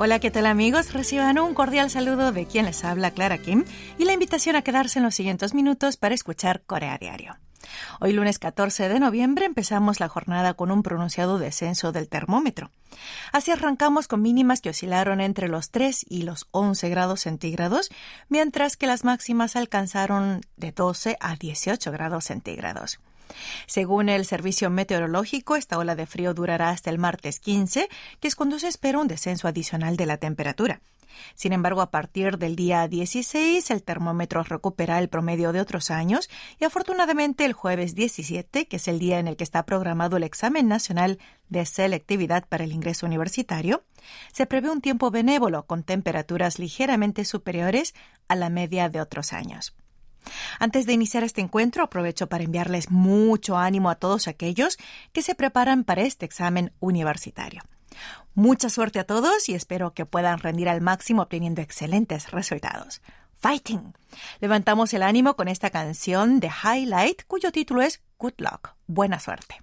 Hola, ¿qué tal amigos? Reciban un cordial saludo de quien les habla, Clara Kim, y la invitación a quedarse en los siguientes minutos para escuchar Corea Diario. Hoy lunes 14 de noviembre empezamos la jornada con un pronunciado descenso del termómetro. Así arrancamos con mínimas que oscilaron entre los 3 y los 11 grados centígrados, mientras que las máximas alcanzaron de 12 a 18 grados centígrados. Según el Servicio Meteorológico, esta ola de frío durará hasta el martes 15, que es cuando se espera un descenso adicional de la temperatura. Sin embargo, a partir del día 16, el termómetro recupera el promedio de otros años y afortunadamente el jueves 17, que es el día en el que está programado el examen nacional de selectividad para el ingreso universitario, se prevé un tiempo benévolo con temperaturas ligeramente superiores a la media de otros años. Antes de iniciar este encuentro, aprovecho para enviarles mucho ánimo a todos aquellos que se preparan para este examen universitario. Mucha suerte a todos y espero que puedan rendir al máximo obteniendo excelentes resultados. Fighting. Levantamos el ánimo con esta canción de Highlight cuyo título es Good Luck. Buena suerte.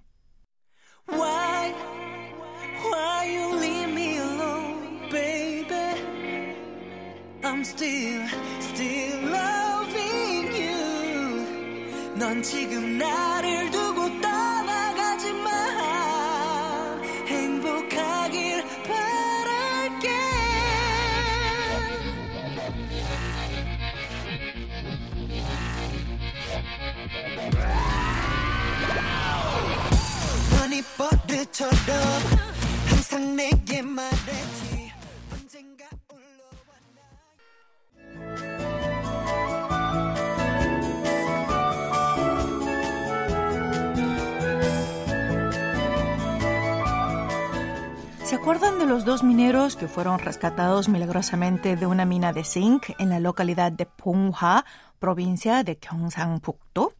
넌 지금 나를 두고 떠나가지 마. 행복하길 바랄게. 많이 버릇처럼 항상 내게 말했지 acuerdan de los dos mineros que fueron rescatados milagrosamente de una mina de zinc en la localidad de Pongha, provincia de Gyeongsang-pukto?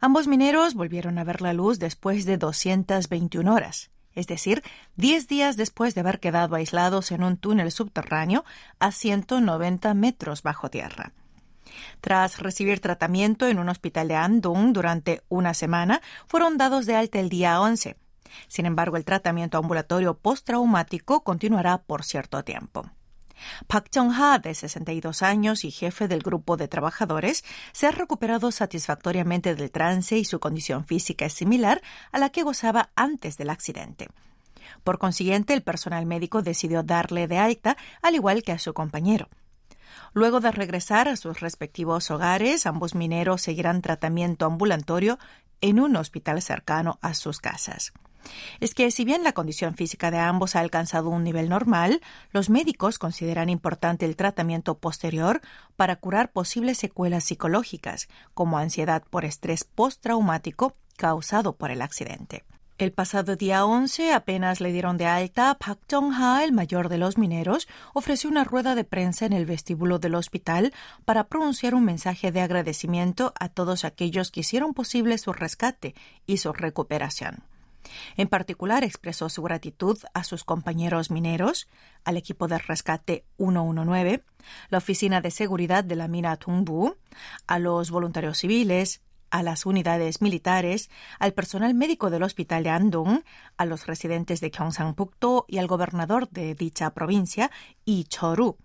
Ambos mineros volvieron a ver la luz después de 221 horas, es decir, 10 días después de haber quedado aislados en un túnel subterráneo a 190 metros bajo tierra. Tras recibir tratamiento en un hospital de Andong durante una semana, fueron dados de alta el día 11. Sin embargo, el tratamiento ambulatorio postraumático continuará por cierto tiempo. Park Jong-ha, de 62 años y jefe del grupo de trabajadores, se ha recuperado satisfactoriamente del trance y su condición física es similar a la que gozaba antes del accidente. Por consiguiente, el personal médico decidió darle de alta, al igual que a su compañero. Luego de regresar a sus respectivos hogares, ambos mineros seguirán tratamiento ambulatorio en un hospital cercano a sus casas es que si bien la condición física de ambos ha alcanzado un nivel normal, los médicos consideran importante el tratamiento posterior para curar posibles secuelas psicológicas, como ansiedad por estrés postraumático causado por el accidente. El pasado día 11 apenas le dieron de alta, Park Jong-ha, el mayor de los mineros, ofreció una rueda de prensa en el vestíbulo del hospital para pronunciar un mensaje de agradecimiento a todos aquellos que hicieron posible su rescate y su recuperación. En particular, expresó su gratitud a sus compañeros mineros, al equipo de rescate 119, la Oficina de Seguridad de la mina Tungbu, a los voluntarios civiles, a las unidades militares, al personal médico del hospital de Andong, a los residentes de Gyeongsang-pukto y al gobernador de dicha provincia, Lee Choru.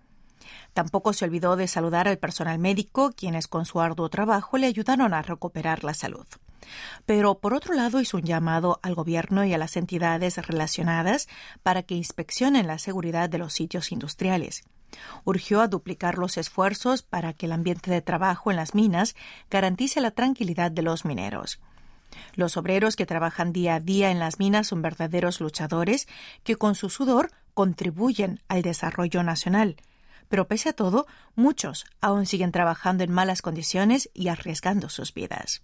Tampoco se olvidó de saludar al personal médico, quienes con su arduo trabajo le ayudaron a recuperar la salud. Pero por otro lado hizo un llamado al gobierno y a las entidades relacionadas para que inspeccionen la seguridad de los sitios industriales. Urgió a duplicar los esfuerzos para que el ambiente de trabajo en las minas garantice la tranquilidad de los mineros. Los obreros que trabajan día a día en las minas son verdaderos luchadores que con su sudor contribuyen al desarrollo nacional. Pero pese a todo, muchos aún siguen trabajando en malas condiciones y arriesgando sus vidas.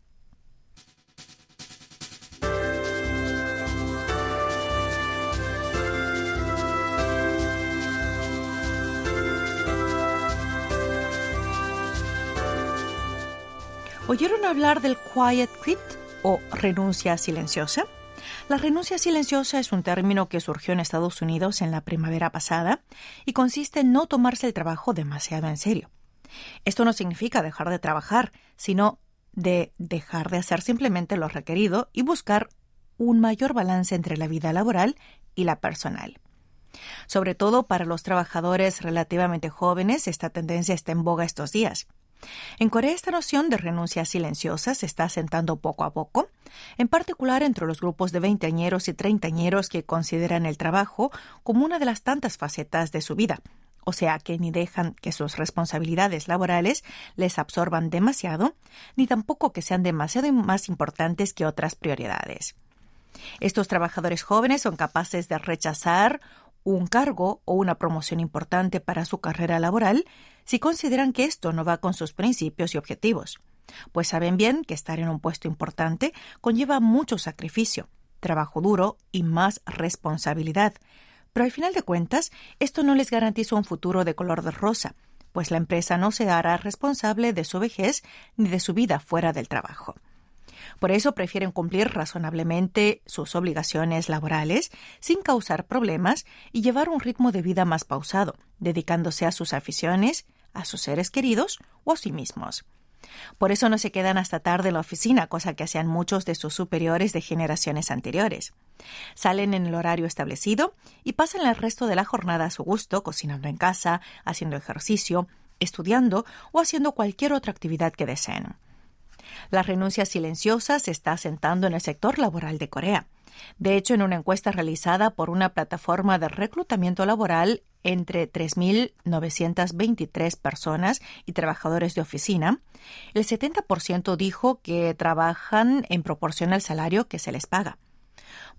¿Oyeron hablar del quiet quit o renuncia silenciosa? La renuncia silenciosa es un término que surgió en Estados Unidos en la primavera pasada y consiste en no tomarse el trabajo demasiado en serio. Esto no significa dejar de trabajar, sino de dejar de hacer simplemente lo requerido y buscar un mayor balance entre la vida laboral y la personal. Sobre todo para los trabajadores relativamente jóvenes, esta tendencia está en boga estos días. En Corea esta noción de renuncia silenciosa se está asentando poco a poco, en particular entre los grupos de veinteañeros y treintañeros que consideran el trabajo como una de las tantas facetas de su vida, o sea que ni dejan que sus responsabilidades laborales les absorban demasiado, ni tampoco que sean demasiado más importantes que otras prioridades. Estos trabajadores jóvenes son capaces de rechazar un cargo o una promoción importante para su carrera laboral si consideran que esto no va con sus principios y objetivos, pues saben bien que estar en un puesto importante conlleva mucho sacrificio, trabajo duro y más responsabilidad. Pero al final de cuentas, esto no les garantiza un futuro de color de rosa, pues la empresa no se hará responsable de su vejez ni de su vida fuera del trabajo. Por eso prefieren cumplir razonablemente sus obligaciones laborales sin causar problemas y llevar un ritmo de vida más pausado, dedicándose a sus aficiones, a sus seres queridos o a sí mismos. Por eso no se quedan hasta tarde en la oficina, cosa que hacían muchos de sus superiores de generaciones anteriores. Salen en el horario establecido y pasan el resto de la jornada a su gusto, cocinando en casa, haciendo ejercicio, estudiando o haciendo cualquier otra actividad que deseen. La renuncia silenciosa se está asentando en el sector laboral de Corea. De hecho, en una encuesta realizada por una plataforma de reclutamiento laboral entre 3.923 personas y trabajadores de oficina, el 70% dijo que trabajan en proporción al salario que se les paga.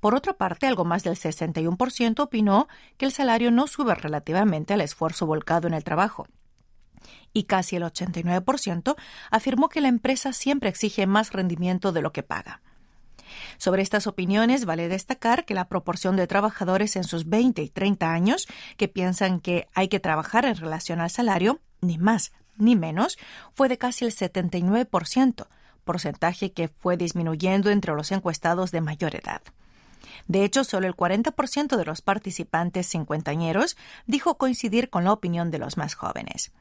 Por otra parte, algo más del 61% opinó que el salario no sube relativamente al esfuerzo volcado en el trabajo y casi el 89% afirmó que la empresa siempre exige más rendimiento de lo que paga. Sobre estas opiniones vale destacar que la proporción de trabajadores en sus 20 y 30 años que piensan que hay que trabajar en relación al salario, ni más ni menos, fue de casi el 79%, porcentaje que fue disminuyendo entre los encuestados de mayor edad. De hecho, solo el 40% de los participantes cincuentañeros dijo coincidir con la opinión de los más jóvenes.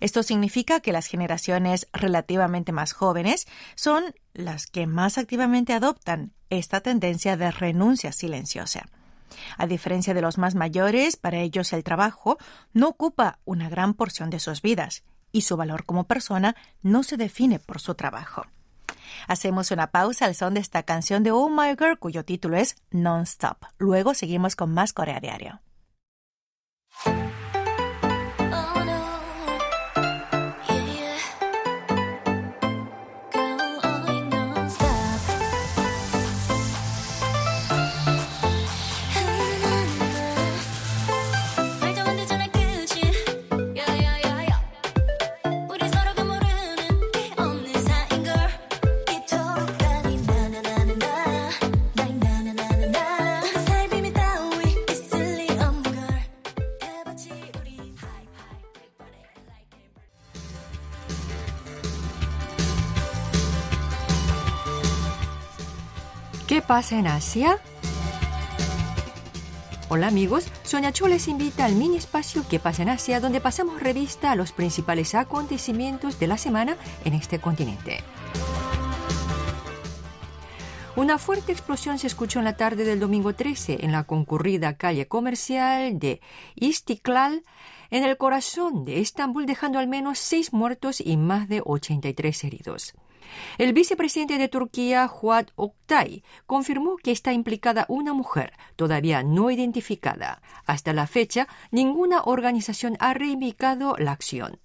Esto significa que las generaciones relativamente más jóvenes son las que más activamente adoptan esta tendencia de renuncia silenciosa. A diferencia de los más mayores, para ellos el trabajo no ocupa una gran porción de sus vidas y su valor como persona no se define por su trabajo. Hacemos una pausa al son de esta canción de Oh My Girl cuyo título es Non-Stop. Luego seguimos con más Corea Diario. ¿Qué pasa en Asia? Hola amigos, Sonia Cho les invita al mini espacio ¿Qué pasa en Asia? donde pasamos revista a los principales acontecimientos de la semana en este continente. Una fuerte explosión se escuchó en la tarde del domingo 13 en la concurrida calle comercial de Istiklal, en el corazón de Estambul, dejando al menos seis muertos y más de 83 heridos. El vicepresidente de Turquía, Fuat Oktay, confirmó que está implicada una mujer todavía no identificada. Hasta la fecha, ninguna organización ha reivindicado la acción.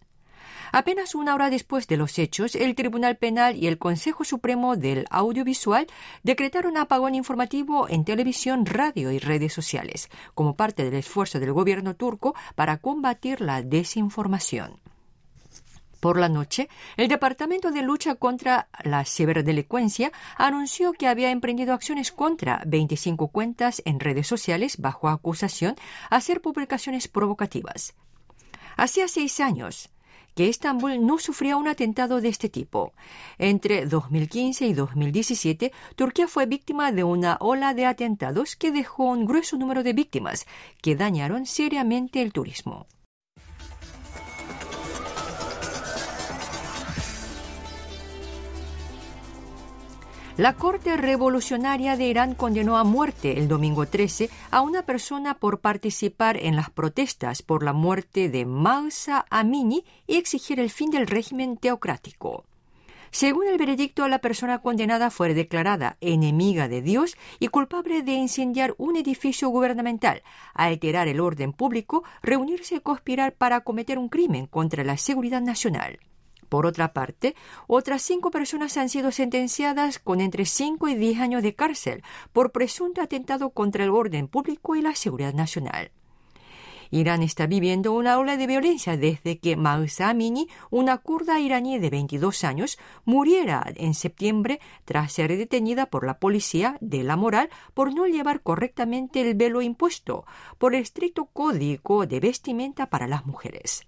Apenas una hora después de los hechos, el Tribunal Penal y el Consejo Supremo del Audiovisual decretaron apagón informativo en televisión, radio y redes sociales, como parte del esfuerzo del gobierno turco para combatir la desinformación. Por la noche, el Departamento de Lucha contra la Ciberdelincuencia anunció que había emprendido acciones contra 25 cuentas en redes sociales bajo acusación a hacer publicaciones provocativas. Hacía seis años que Estambul no sufría un atentado de este tipo. Entre 2015 y 2017, Turquía fue víctima de una ola de atentados que dejó un grueso número de víctimas que dañaron seriamente el turismo. La Corte Revolucionaria de Irán condenó a muerte el domingo 13 a una persona por participar en las protestas por la muerte de Mahsa Amini y exigir el fin del régimen teocrático. Según el veredicto, la persona condenada fue declarada enemiga de Dios y culpable de incendiar un edificio gubernamental, alterar el orden público, reunirse y conspirar para cometer un crimen contra la seguridad nacional. Por otra parte, otras cinco personas han sido sentenciadas con entre 5 y 10 años de cárcel por presunto atentado contra el orden público y la seguridad nacional. Irán está viviendo una ola de violencia desde que Mahsa Amini, una kurda iraní de 22 años, muriera en septiembre tras ser detenida por la policía de la moral por no llevar correctamente el velo impuesto por el estricto código de vestimenta para las mujeres.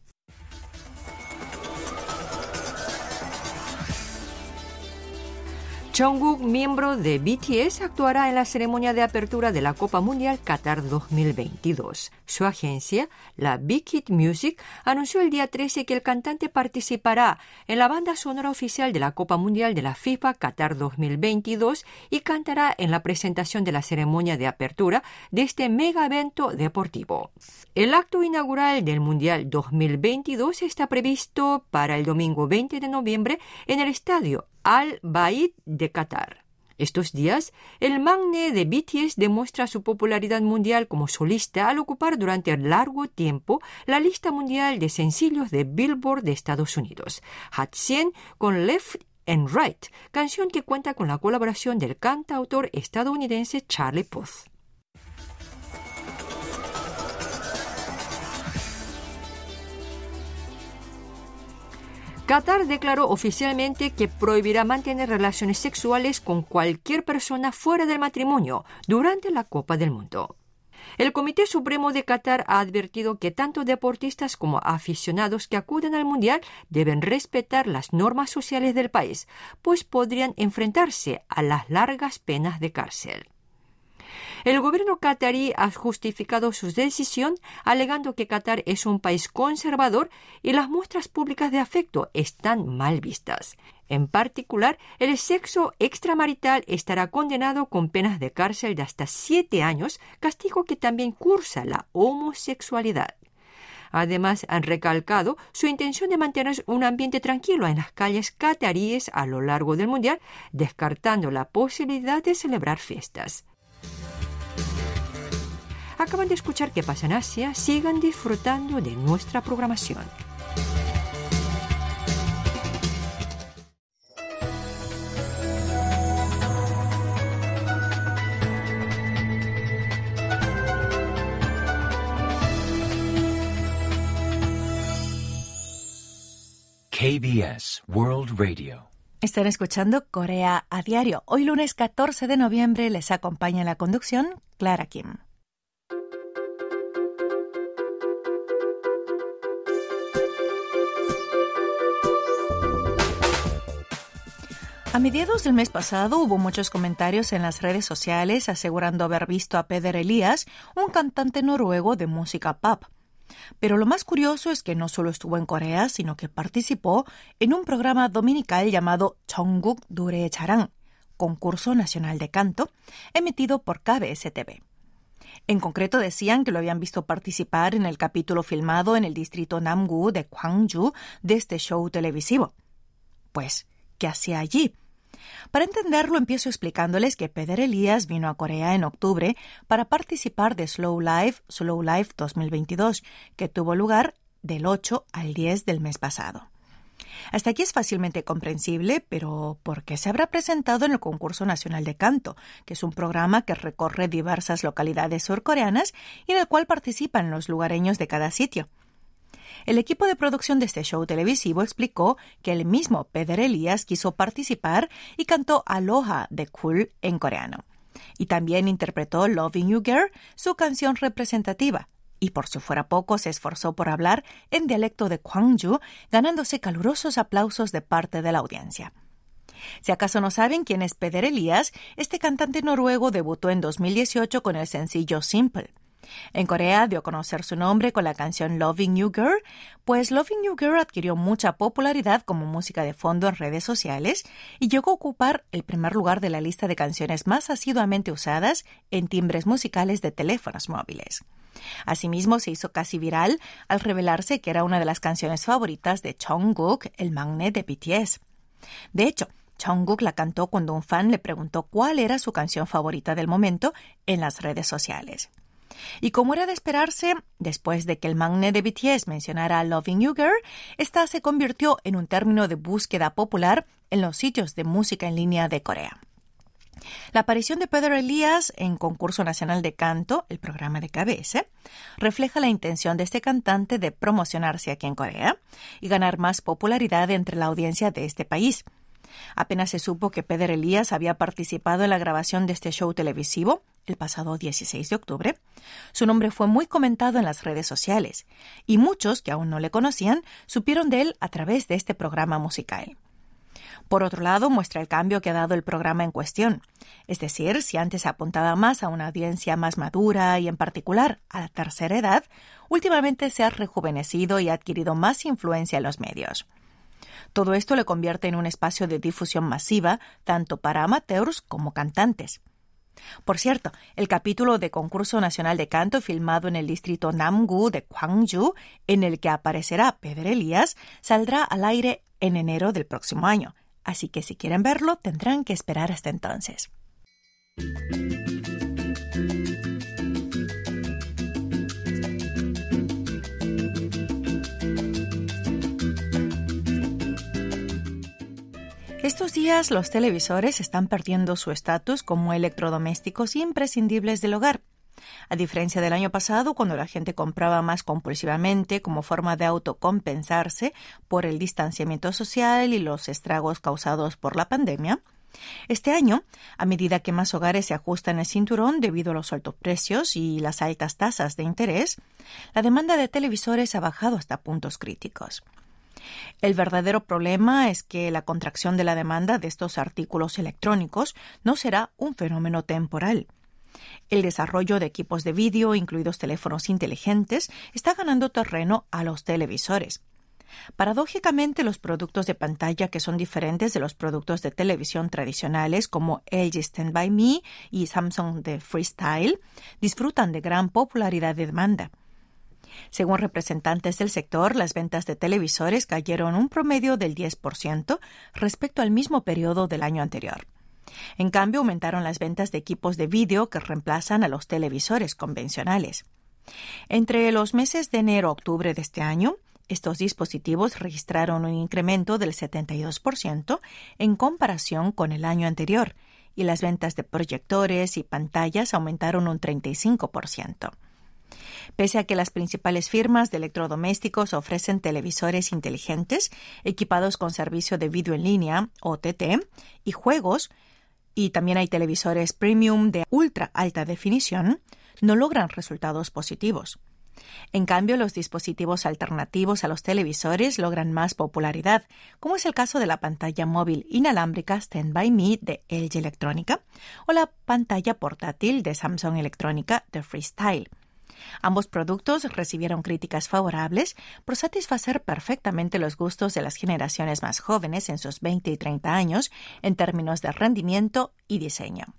Jungkook, miembro de BTS, actuará en la ceremonia de apertura de la Copa Mundial Qatar 2022. Su agencia, la Big Hit Music, anunció el día 13 que el cantante participará en la banda sonora oficial de la Copa Mundial de la FIFA Qatar 2022 y cantará en la presentación de la ceremonia de apertura de este mega evento deportivo. El acto inaugural del Mundial 2022 está previsto para el domingo 20 de noviembre en el estadio al Baid de Qatar. Estos días, el magne de BTS demuestra su popularidad mundial como solista al ocupar durante largo tiempo la lista mundial de sencillos de Billboard de Estados Unidos, Hat 100 con Left and Right, canción que cuenta con la colaboración del cantautor estadounidense Charlie Puth. Qatar declaró oficialmente que prohibirá mantener relaciones sexuales con cualquier persona fuera del matrimonio durante la Copa del Mundo. El Comité Supremo de Qatar ha advertido que tanto deportistas como aficionados que acuden al Mundial deben respetar las normas sociales del país, pues podrían enfrentarse a las largas penas de cárcel. El gobierno qatarí ha justificado su decisión alegando que Qatar es un país conservador y las muestras públicas de afecto están mal vistas. En particular, el sexo extramarital estará condenado con penas de cárcel de hasta siete años, castigo que también cursa la homosexualidad. Además, han recalcado su intención de mantener un ambiente tranquilo en las calles cataríes a lo largo del Mundial, descartando la posibilidad de celebrar fiestas. Acaban de escuchar qué pasa en Asia. Sigan disfrutando de nuestra programación. KBS World Radio. Están escuchando Corea a diario. Hoy lunes 14 de noviembre les acompaña en la conducción Clara Kim. A mediados del mes pasado hubo muchos comentarios en las redes sociales asegurando haber visto a Peder Elías, un cantante noruego de música pop. Pero lo más curioso es que no solo estuvo en Corea, sino que participó en un programa dominical llamado Chongguk Dure Charang, concurso nacional de canto, emitido por KBS TV. En concreto decían que lo habían visto participar en el capítulo filmado en el distrito Namgu de Gwangju de este show televisivo. Pues, ¿qué hacía allí? Para entenderlo, empiezo explicándoles que Peder Elías vino a Corea en octubre para participar de Slow Life, Slow Life 2022, que tuvo lugar del 8 al 10 del mes pasado. Hasta aquí es fácilmente comprensible, pero ¿por qué se habrá presentado en el Concurso Nacional de Canto, que es un programa que recorre diversas localidades surcoreanas y en el cual participan los lugareños de cada sitio? El equipo de producción de este show televisivo explicó que el mismo Peder Elías quiso participar y cantó Aloha de Cool en coreano. Y también interpretó Loving You Girl, su canción representativa. Y por si fuera poco, se esforzó por hablar en dialecto de Gwangju, ganándose calurosos aplausos de parte de la audiencia. Si acaso no saben quién es Peder Elías, este cantante noruego debutó en 2018 con el sencillo Simple. En Corea dio a conocer su nombre con la canción Loving You Girl, pues Loving You Girl adquirió mucha popularidad como música de fondo en redes sociales y llegó a ocupar el primer lugar de la lista de canciones más asiduamente usadas en timbres musicales de teléfonos móviles. Asimismo, se hizo casi viral al revelarse que era una de las canciones favoritas de Jungkook, el magnet de BTS. De hecho, Jungkook la cantó cuando un fan le preguntó cuál era su canción favorita del momento en las redes sociales. Y como era de esperarse, después de que el magnet de BTS mencionara Loving You Girl, esta se convirtió en un término de búsqueda popular en los sitios de música en línea de Corea. La aparición de Pedro Elías en Concurso Nacional de Canto, el programa de KBS, refleja la intención de este cantante de promocionarse aquí en Corea y ganar más popularidad entre la audiencia de este país. Apenas se supo que Pedro Elías había participado en la grabación de este show televisivo el pasado 16 de octubre, su nombre fue muy comentado en las redes sociales y muchos que aún no le conocían supieron de él a través de este programa musical. Por otro lado, muestra el cambio que ha dado el programa en cuestión. Es decir, si antes apuntaba más a una audiencia más madura y en particular a la tercera edad, últimamente se ha rejuvenecido y ha adquirido más influencia en los medios. Todo esto le convierte en un espacio de difusión masiva tanto para amateurs como cantantes. Por cierto, el capítulo de concurso nacional de canto filmado en el distrito Namgu de Gwangju, en el que aparecerá Pedro Elías, saldrá al aire en enero del próximo año. Así que si quieren verlo, tendrán que esperar hasta entonces. Estos días los televisores están perdiendo su estatus como electrodomésticos imprescindibles del hogar. A diferencia del año pasado, cuando la gente compraba más compulsivamente como forma de autocompensarse por el distanciamiento social y los estragos causados por la pandemia, este año, a medida que más hogares se ajustan el cinturón debido a los altos precios y las altas tasas de interés, la demanda de televisores ha bajado hasta puntos críticos. El verdadero problema es que la contracción de la demanda de estos artículos electrónicos no será un fenómeno temporal. El desarrollo de equipos de vídeo, incluidos teléfonos inteligentes, está ganando terreno a los televisores. Paradójicamente, los productos de pantalla que son diferentes de los productos de televisión tradicionales como LG Stand By Me y Samsung de Freestyle disfrutan de gran popularidad de demanda. Según representantes del sector, las ventas de televisores cayeron un promedio del 10% respecto al mismo periodo del año anterior. En cambio, aumentaron las ventas de equipos de vídeo que reemplazan a los televisores convencionales. Entre los meses de enero a octubre de este año, estos dispositivos registraron un incremento del 72% en comparación con el año anterior, y las ventas de proyectores y pantallas aumentaron un 35%. Pese a que las principales firmas de electrodomésticos ofrecen televisores inteligentes equipados con servicio de vídeo en línea, OTT, y juegos, y también hay televisores premium de ultra alta definición, no logran resultados positivos. En cambio, los dispositivos alternativos a los televisores logran más popularidad, como es el caso de la pantalla móvil inalámbrica Stand By Me de LG Electrónica o la pantalla portátil de Samsung Electrónica de Freestyle. Ambos productos recibieron críticas favorables por satisfacer perfectamente los gustos de las generaciones más jóvenes en sus 20 y 30 años en términos de rendimiento y diseño.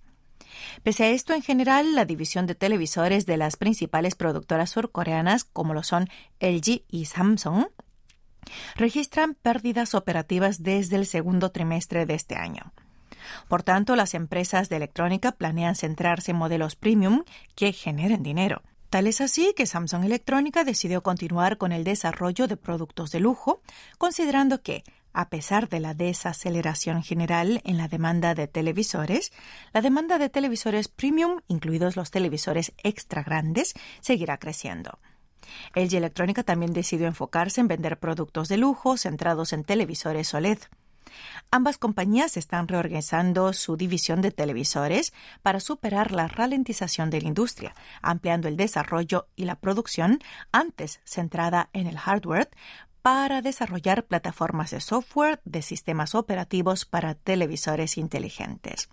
Pese a esto, en general, la división de televisores de las principales productoras surcoreanas, como lo son LG y Samsung, registran pérdidas operativas desde el segundo trimestre de este año. Por tanto, las empresas de electrónica planean centrarse en modelos premium que generen dinero. Tal es así que Samsung Electrónica decidió continuar con el desarrollo de productos de lujo, considerando que, a pesar de la desaceleración general en la demanda de televisores, la demanda de televisores premium, incluidos los televisores extra grandes, seguirá creciendo. LG Electrónica también decidió enfocarse en vender productos de lujo centrados en televisores OLED. Ambas compañías están reorganizando su división de televisores para superar la ralentización de la industria, ampliando el desarrollo y la producción, antes centrada en el hardware, para desarrollar plataformas de software de sistemas operativos para televisores inteligentes.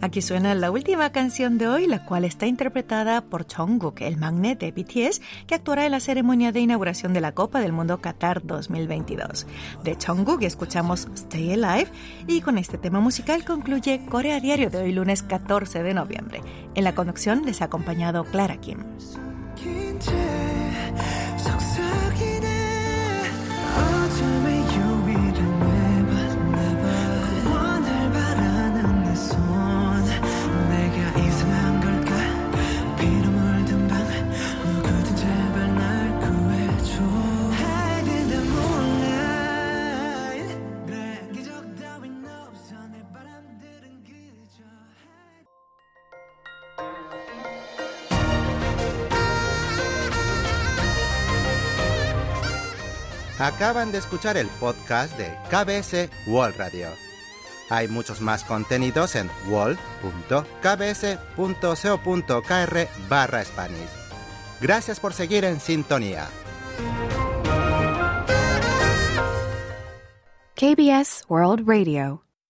Aquí suena la última canción de hoy, la cual está interpretada por Jungkook, el magnet de BTS, que actuará en la ceremonia de inauguración de la Copa del Mundo Qatar 2022. De Jungkook escuchamos Stay Alive y con este tema musical concluye Corea Diario de hoy lunes 14 de noviembre. En la conducción les ha acompañado Clara Kim. Acaban de escuchar el podcast de KBS World Radio. Hay muchos más contenidos en world.kbs.co.kr barra Spanish. Gracias por seguir en sintonía. KBS World Radio.